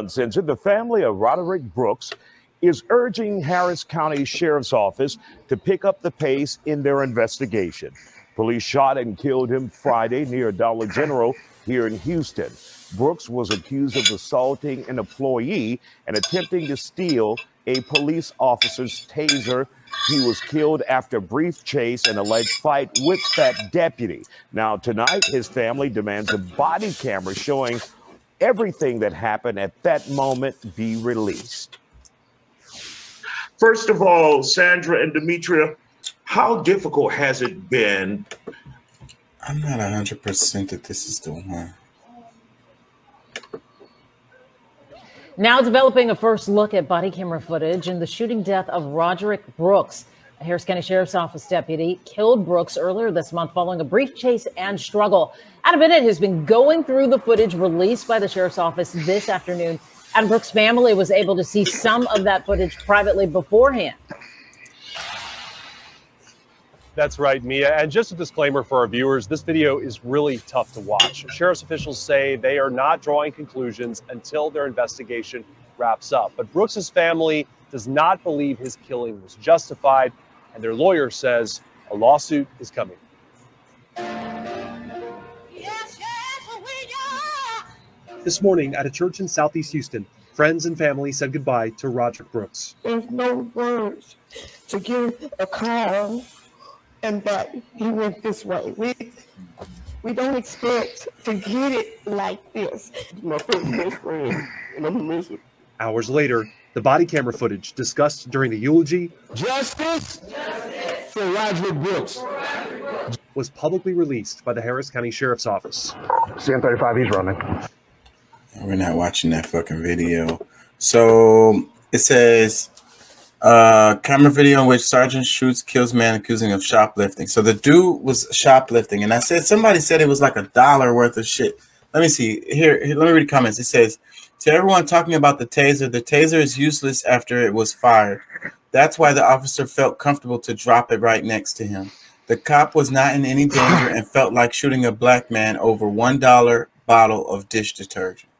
Uncensored, the family of Roderick Brooks is urging Harris County Sheriff's Office to pick up the pace in their investigation. Police shot and killed him Friday near Dollar General here in Houston. Brooks was accused of assaulting an employee and attempting to steal a police officer's taser. He was killed after a brief chase and alleged fight with that deputy. Now, tonight, his family demands a body camera showing everything that happened at that moment be released. First of all, Sandra and Demetria, how difficult has it been? I'm not 100% that this is the one. Now developing a first look at body camera footage in the shooting death of Roderick Brooks. Harris County Sheriff's Office deputy killed Brooks earlier this month following a brief chase and struggle. Adam Bennett has been going through the footage released by the Sheriff's Office this afternoon. Adam Brooks' family was able to see some of that footage privately beforehand. That's right, Mia. And just a disclaimer for our viewers this video is really tough to watch. Sheriff's officials say they are not drawing conclusions until their investigation wraps up. But Brooks's family does not believe his killing was justified, and their lawyer says a lawsuit is coming. This morning at a church in Southeast Houston, friends and family said goodbye to Roderick Brooks. There's no words to give a call and that he went this way. We we don't expect to get it like this. My first best friend, and I'm gonna miss it. Hours later, the body camera footage discussed during the eulogy Justice, Justice. for Roderick Brooks was publicly released by the Harris County Sheriff's Office. CN35, he's running. We're not watching that fucking video. So it says uh, camera video in which sergeant shoots, kills man accusing of shoplifting. So the dude was shoplifting, and I said somebody said it was like a dollar worth of shit. Let me see here, here. Let me read the comments. It says to everyone talking about the taser, the taser is useless after it was fired. That's why the officer felt comfortable to drop it right next to him. The cop was not in any danger and felt like shooting a black man over one dollar bottle of dish detergent.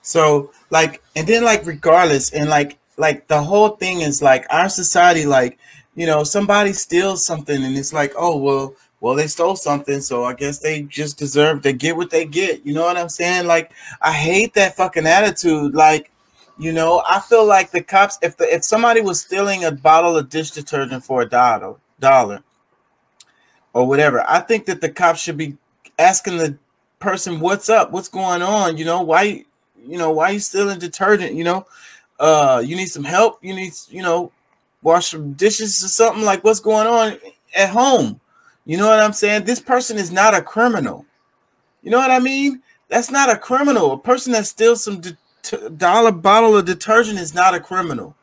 So like, and then like, regardless, and like like the whole thing is like our society like you know somebody steals something and it's like oh well well they stole something so i guess they just deserve to get what they get. You know what i'm saying? Like i hate that fucking attitude. Like you know i feel like the cops if the if somebody was stealing a bottle of dish detergent for a dollar dollar or whatever i think that the cops should be asking the person what's up? What's going on? You know why you know why you stealing detergent? You know uh you need some help? You need you know wash some dishes or something? Like what's going on at home you know what i'm saying? This person is not a criminal. You know what i mean? That's not a criminal. A person that steals some de- dollar bottle of detergent is not a criminal.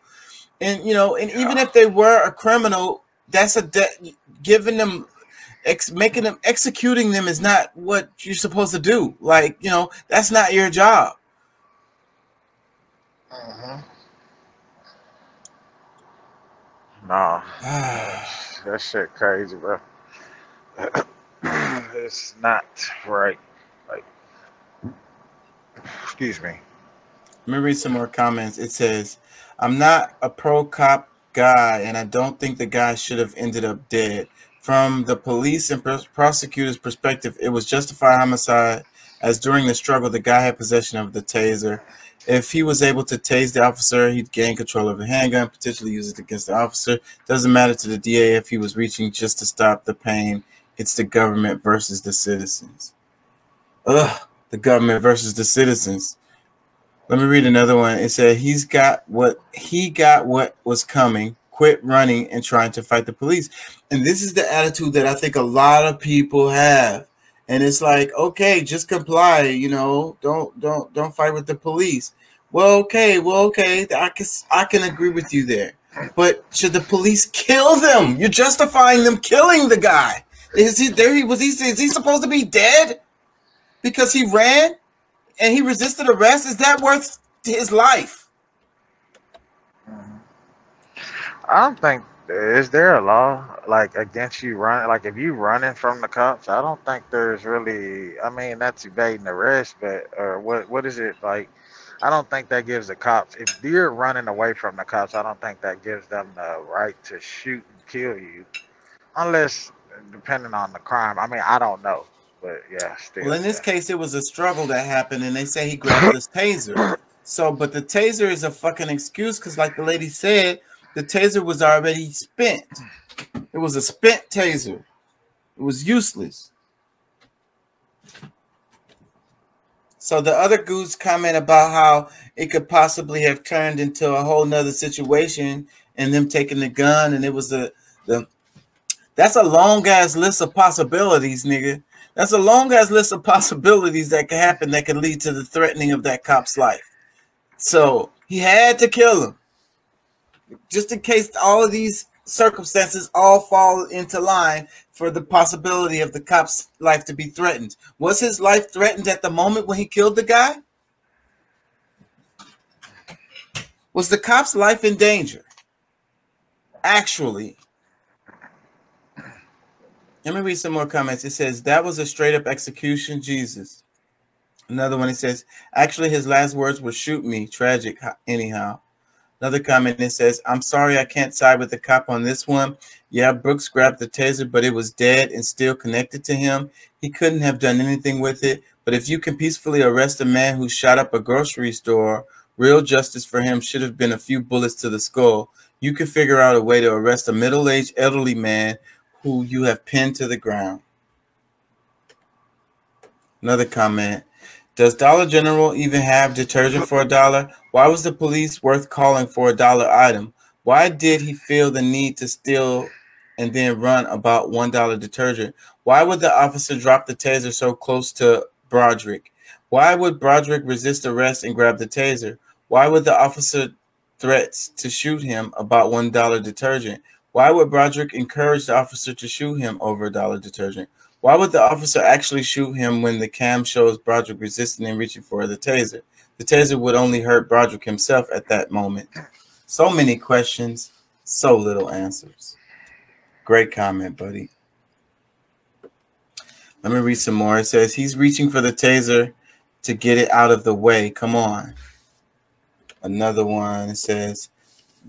And you know and even if they were a criminal that's a de- giving them ex- making them executing them is not what you're supposed to do. Like you know that's not your job. Mm-hmm. Nah, that shit crazy, bro. it's not right. Like, excuse me. Let me read some more comments. It says, I'm not a pro cop guy, and I don't think the guy should have ended up dead. From the police and pros- prosecutor's perspective, it was justified homicide, as during the struggle, the guy had possession of the taser. If he was able to tase the officer, he'd gain control of a handgun, potentially use it against the officer. Doesn't matter to the DA if he was reaching just to stop the pain. It's the government versus the citizens. Ugh, the government versus the citizens. Let me read another one. It said he's got what he got what was coming. Quit running and trying to fight the police. And this is the attitude that I think a lot of people have. And it's like, okay, just comply, you know, don't don't don't fight with the police. Well, okay, well, okay, I can I can agree with you there. But should the police kill them? You're justifying them killing the guy. Is he there? He was he is he supposed to be dead because he ran and he resisted arrest? Is that worth his life? I don't think is there a law like against you running like if you running from the cops i don't think there's really i mean that's evading arrest but or what what is it like I don't think that gives the cops. If you're running away from the cops, I don't think that gives them the right to shoot and kill you, unless depending on the crime. I mean, I don't know, but yeah, still. Well, in this case, it was a struggle that happened, and they say he grabbed his taser. So, but the taser is a fucking excuse because, like the lady said, the taser was already spent. It was a spent taser. It was useless. So the other goose comment about how it could possibly have turned into a whole nother situation and them taking the gun and it was the the that's a long ass list of possibilities, nigga. That's a long ass list of possibilities that could happen that could lead to the threatening of that cop's life. So he had to kill him. Just in case all of these circumstances all fall into line for the possibility of the cop's life to be threatened. Was his life threatened at the moment when he killed the guy? Was the cop's life in danger? Actually, let me read some more comments. It says that was a straight up execution, Jesus. Another one, it says, actually, his last words were shoot me. Tragic, anyhow. Another comment, it says, I'm sorry I can't side with the cop on this one. Yeah, Brooks grabbed the taser, but it was dead and still connected to him. He couldn't have done anything with it. But if you can peacefully arrest a man who shot up a grocery store, real justice for him should have been a few bullets to the skull. You could figure out a way to arrest a middle aged elderly man who you have pinned to the ground. Another comment. Does Dollar General even have detergent for a dollar? Why was the police worth calling for a dollar item? Why did he feel the need to steal and then run about one dollar detergent? Why would the officer drop the taser so close to Broderick? Why would Broderick resist arrest and grab the taser? Why would the officer threats to shoot him about one dollar detergent? Why would Broderick encourage the officer to shoot him over a dollar detergent? Why would the officer actually shoot him when the cam shows Broderick resisting and reaching for the taser? The taser would only hurt Broderick himself at that moment. So many questions, so little answers. Great comment, buddy. Let me read some more. It says he's reaching for the taser to get it out of the way. Come on. Another one says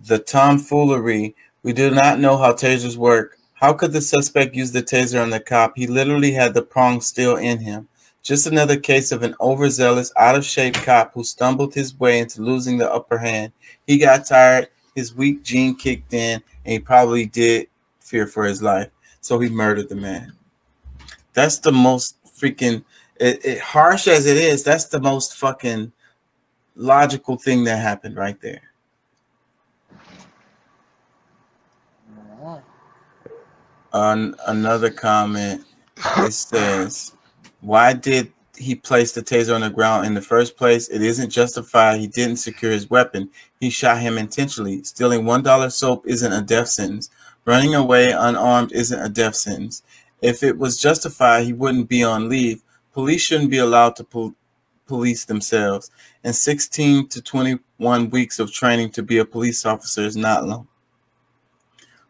the tomfoolery. We do not know how tasers work. How could the suspect use the taser on the cop? He literally had the prong still in him. Just another case of an overzealous, out of shape cop who stumbled his way into losing the upper hand. He got tired, his weak gene kicked in, and he probably did fear for his life. So he murdered the man. That's the most freaking it, it, harsh as it is. That's the most fucking logical thing that happened right there. On another comment, it says, "Why did he place the taser on the ground in the first place? It isn't justified. He didn't secure his weapon. He shot him intentionally. Stealing one dollar soap isn't a death sentence. Running away unarmed isn't a death sentence. If it was justified, he wouldn't be on leave. Police shouldn't be allowed to pol- police themselves. And 16 to 21 weeks of training to be a police officer is not long,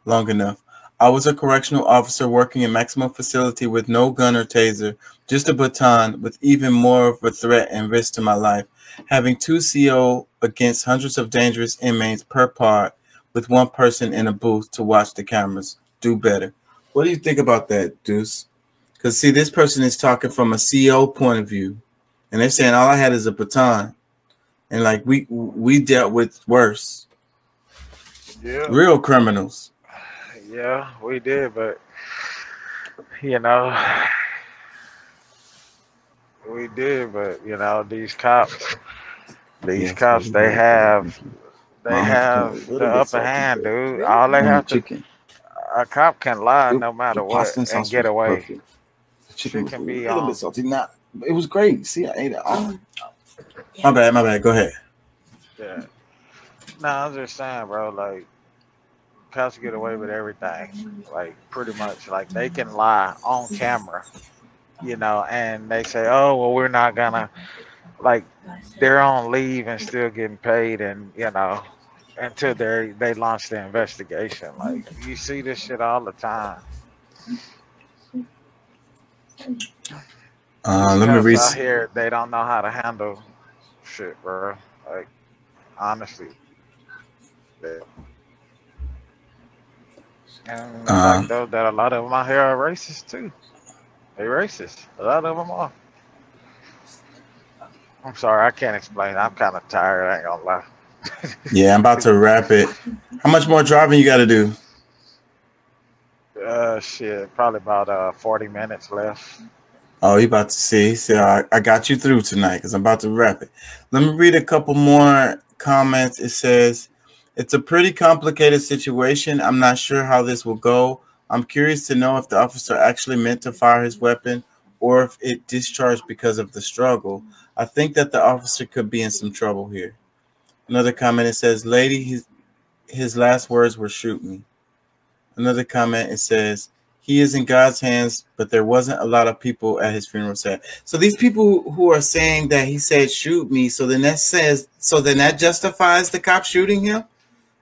long enough. I was a correctional officer working in maximum facility with no gun or taser, just a baton with even more of a threat and risk to my life. Having two CO against hundreds of dangerous inmates per part with one person in a booth to watch the cameras. Do better. What do you think about that, Deuce? Because see, this person is talking from a CO point of view, and they're saying all I had is a baton, and like we we dealt with worse, Yeah. real criminals. Yeah, we did, but you know, we did, but you know, these cops, these Yes, cops, they did. have, they Mom, have a the upper hand, dude. All they have to, a cop can lie The- no matter what pasta and and sauce get away. perfect. The chicken Shit was a can be little um, bit salty. Not, it was great. See, I ate it all. My bad, my bad. Go ahead. Yeah. No, I'm just saying, bro. Like, cops get away with everything. Like, pretty much. Like, they can lie on camera, you know, and they say, oh, well, we're not gonna, like, they're on leave and still getting paid, and, you know, until they they launch the investigation. Like, you see this shit all the time. Uh, let me read. out here, they don't know how to handle shit, bro. Like honestly. Yeah. And Uh-huh. like though, that a lot of them out here are racist too. They racist. A lot of them are. I'm sorry, I can't explain. I'm kind of tired. I ain't gonna lie. Yeah, I'm about to wrap it. How much more driving you got to do? Uh, shit, probably about uh 40 minutes left. Oh, you about to see? See, I, I got you through tonight because I'm about to wrap it. Let me read a couple more comments. It says, It's a pretty complicated situation. I'm not sure how this will go. I'm curious to know if the officer actually meant to fire his weapon or if it discharged because of the struggle. I think that the officer could be in some trouble here. Another comment it says, Lady, his, his last words were shoot me. Another comment it says, he is in God's hands, but there wasn't a lot of people at his funeral set. So these people who are saying that he said shoot me, so then that says so then that justifies the cop shooting him.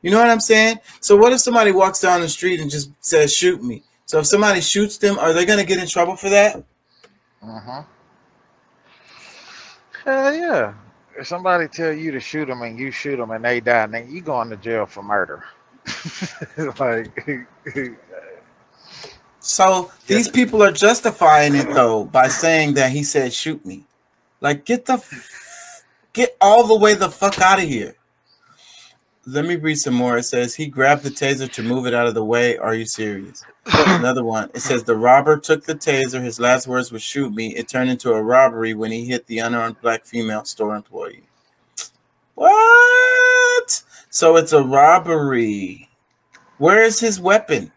You know what I'm saying? So what if somebody walks down the street and just says shoot me? So if somebody shoots them, are they gonna get in trouble for that? Uh-huh. Hell yeah. If somebody tell you to shoot them and you shoot them and they die, then you going to jail for murder. like, So these people are justifying it though by saying that he said shoot me. Like get the f- get all the way the fuck out of here. Let me read some more. It says he grabbed the taser to move it out of the way. Are you serious? Another one. It says the robber took the taser. His last words were shoot me. It turned into a robbery when he hit the unarmed black female store employee. What? So it's a robbery. Where is his weapon?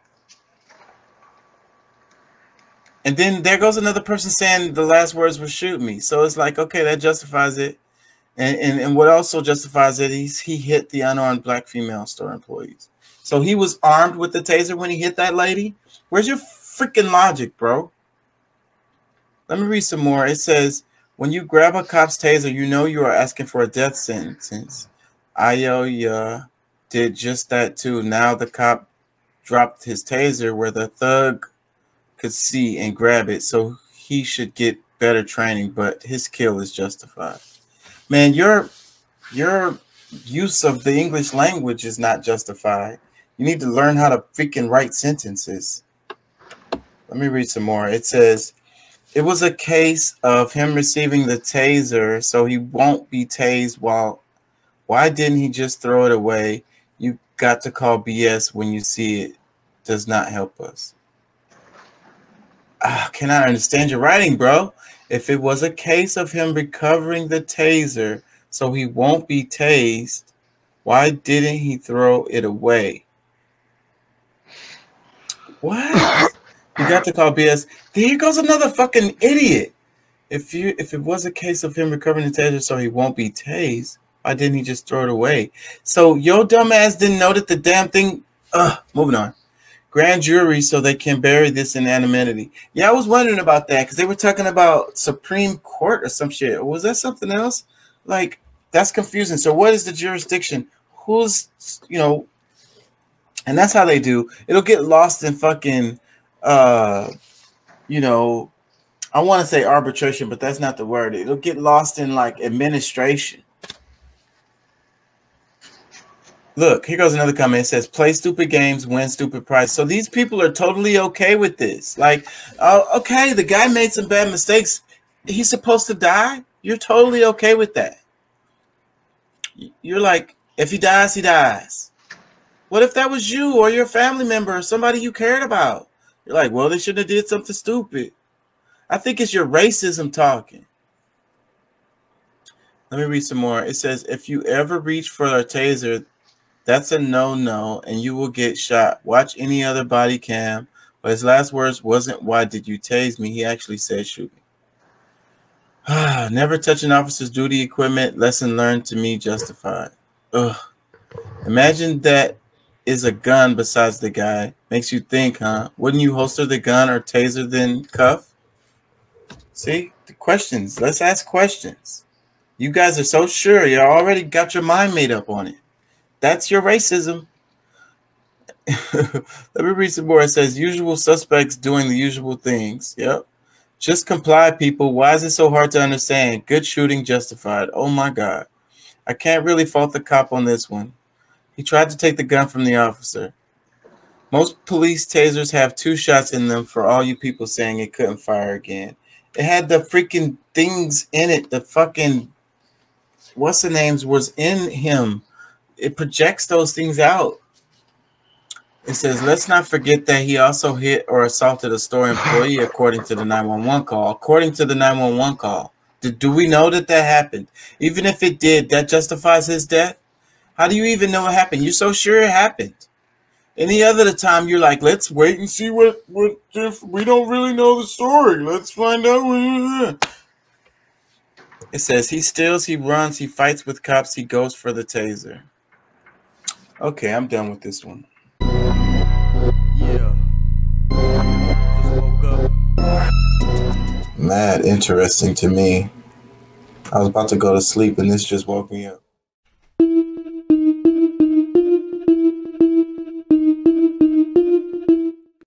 And then there goes another person saying the last words were shoot me. So it's like, okay, that justifies it. And and, and what also justifies it is he hit the unarmed black female store employees. So he was armed with the taser when he hit that lady. Where's your freaking logic, bro? Let me read some more. It says, when you grab a cop's taser, you know you are asking for a death sentence. Ioya did just that too. Now the cop dropped his taser where the thug could see and grab it, so he should get better training, but his kill is justified. Man, your your use of the English language is not justified. You need to learn how to freaking write sentences. Let me read some more. It says it was a case of him receiving the taser, so he won't be tased while why didn't he just throw it away? You got to call BS when you see it. Does not help us. Ah, can I understand your writing, bro? If it was a case of him recovering the taser so he won't be tased, why didn't he throw it away? What? You got to call BS. There goes another fucking idiot. If you if it was a case of him recovering the taser so he won't be tased, why didn't he just throw it away? So your dumbass didn't know that the damn thing. Ugh, moving on. Grand jury so they can bury this in anonymity. Yeah, I was wondering about that because they were talking about Supreme Court or some shit. Was that something else? Like that's confusing. So what is the jurisdiction? Who's you know? And that's how they do. It'll get lost in fucking uh you know I want to say arbitration, but that's not the word. It'll get lost in like administration. Look, here goes another comment. It says, "Play stupid games, win stupid prize." So these people are totally okay with this. Like, oh, okay, the guy made some bad mistakes. He's supposed to die. You're totally okay with that. You're like, if he dies, he dies. What if that was you or your family member or somebody you cared about? You're like, well, they shouldn't have did something stupid. I think it's your racism talking. Let me read some more. It says, if you ever reach for a taser, that's a no-no, and you will get shot. Watch any other body cam. But his last words wasn't "Why did you tase me?" He actually said, "Shoot me." Never touch an officer's duty equipment. Lesson learned to me justified. Ugh. Imagine that is a gun besides the guy. Makes you think, huh? Wouldn't you holster the gun or taser then cuff? See the questions. Let's ask questions. You guys are so sure. You already got your mind made up on it. That's your racism. Let me read some more. It says usual suspects doing the usual things. Yep. Just comply, people. Why is it so hard to understand? Good shooting justified. Oh my God. I can't really fault the cop on this one. He tried to take the gun from the officer. Most police tasers have two shots in them for all you people saying it couldn't fire again. It had the freaking things in it. The fucking what's the names was in him. It projects those things out. It says, let's not forget that he also hit or assaulted a store employee according to the 911 call. According to the 911 call. Do, do we know that that happened? Even if it did, that justifies his death? How do you even know it happened? You're so sure it happened. Any other time, you're like, let's wait and see what what if we don't really know the story. Let's find out. It says he steals, he runs, he fights with cops, he goes for the taser. Okay, I'm done with this one. Yeah. Just woke up. Mad interesting to me. I was about to go to sleep and this just woke me up.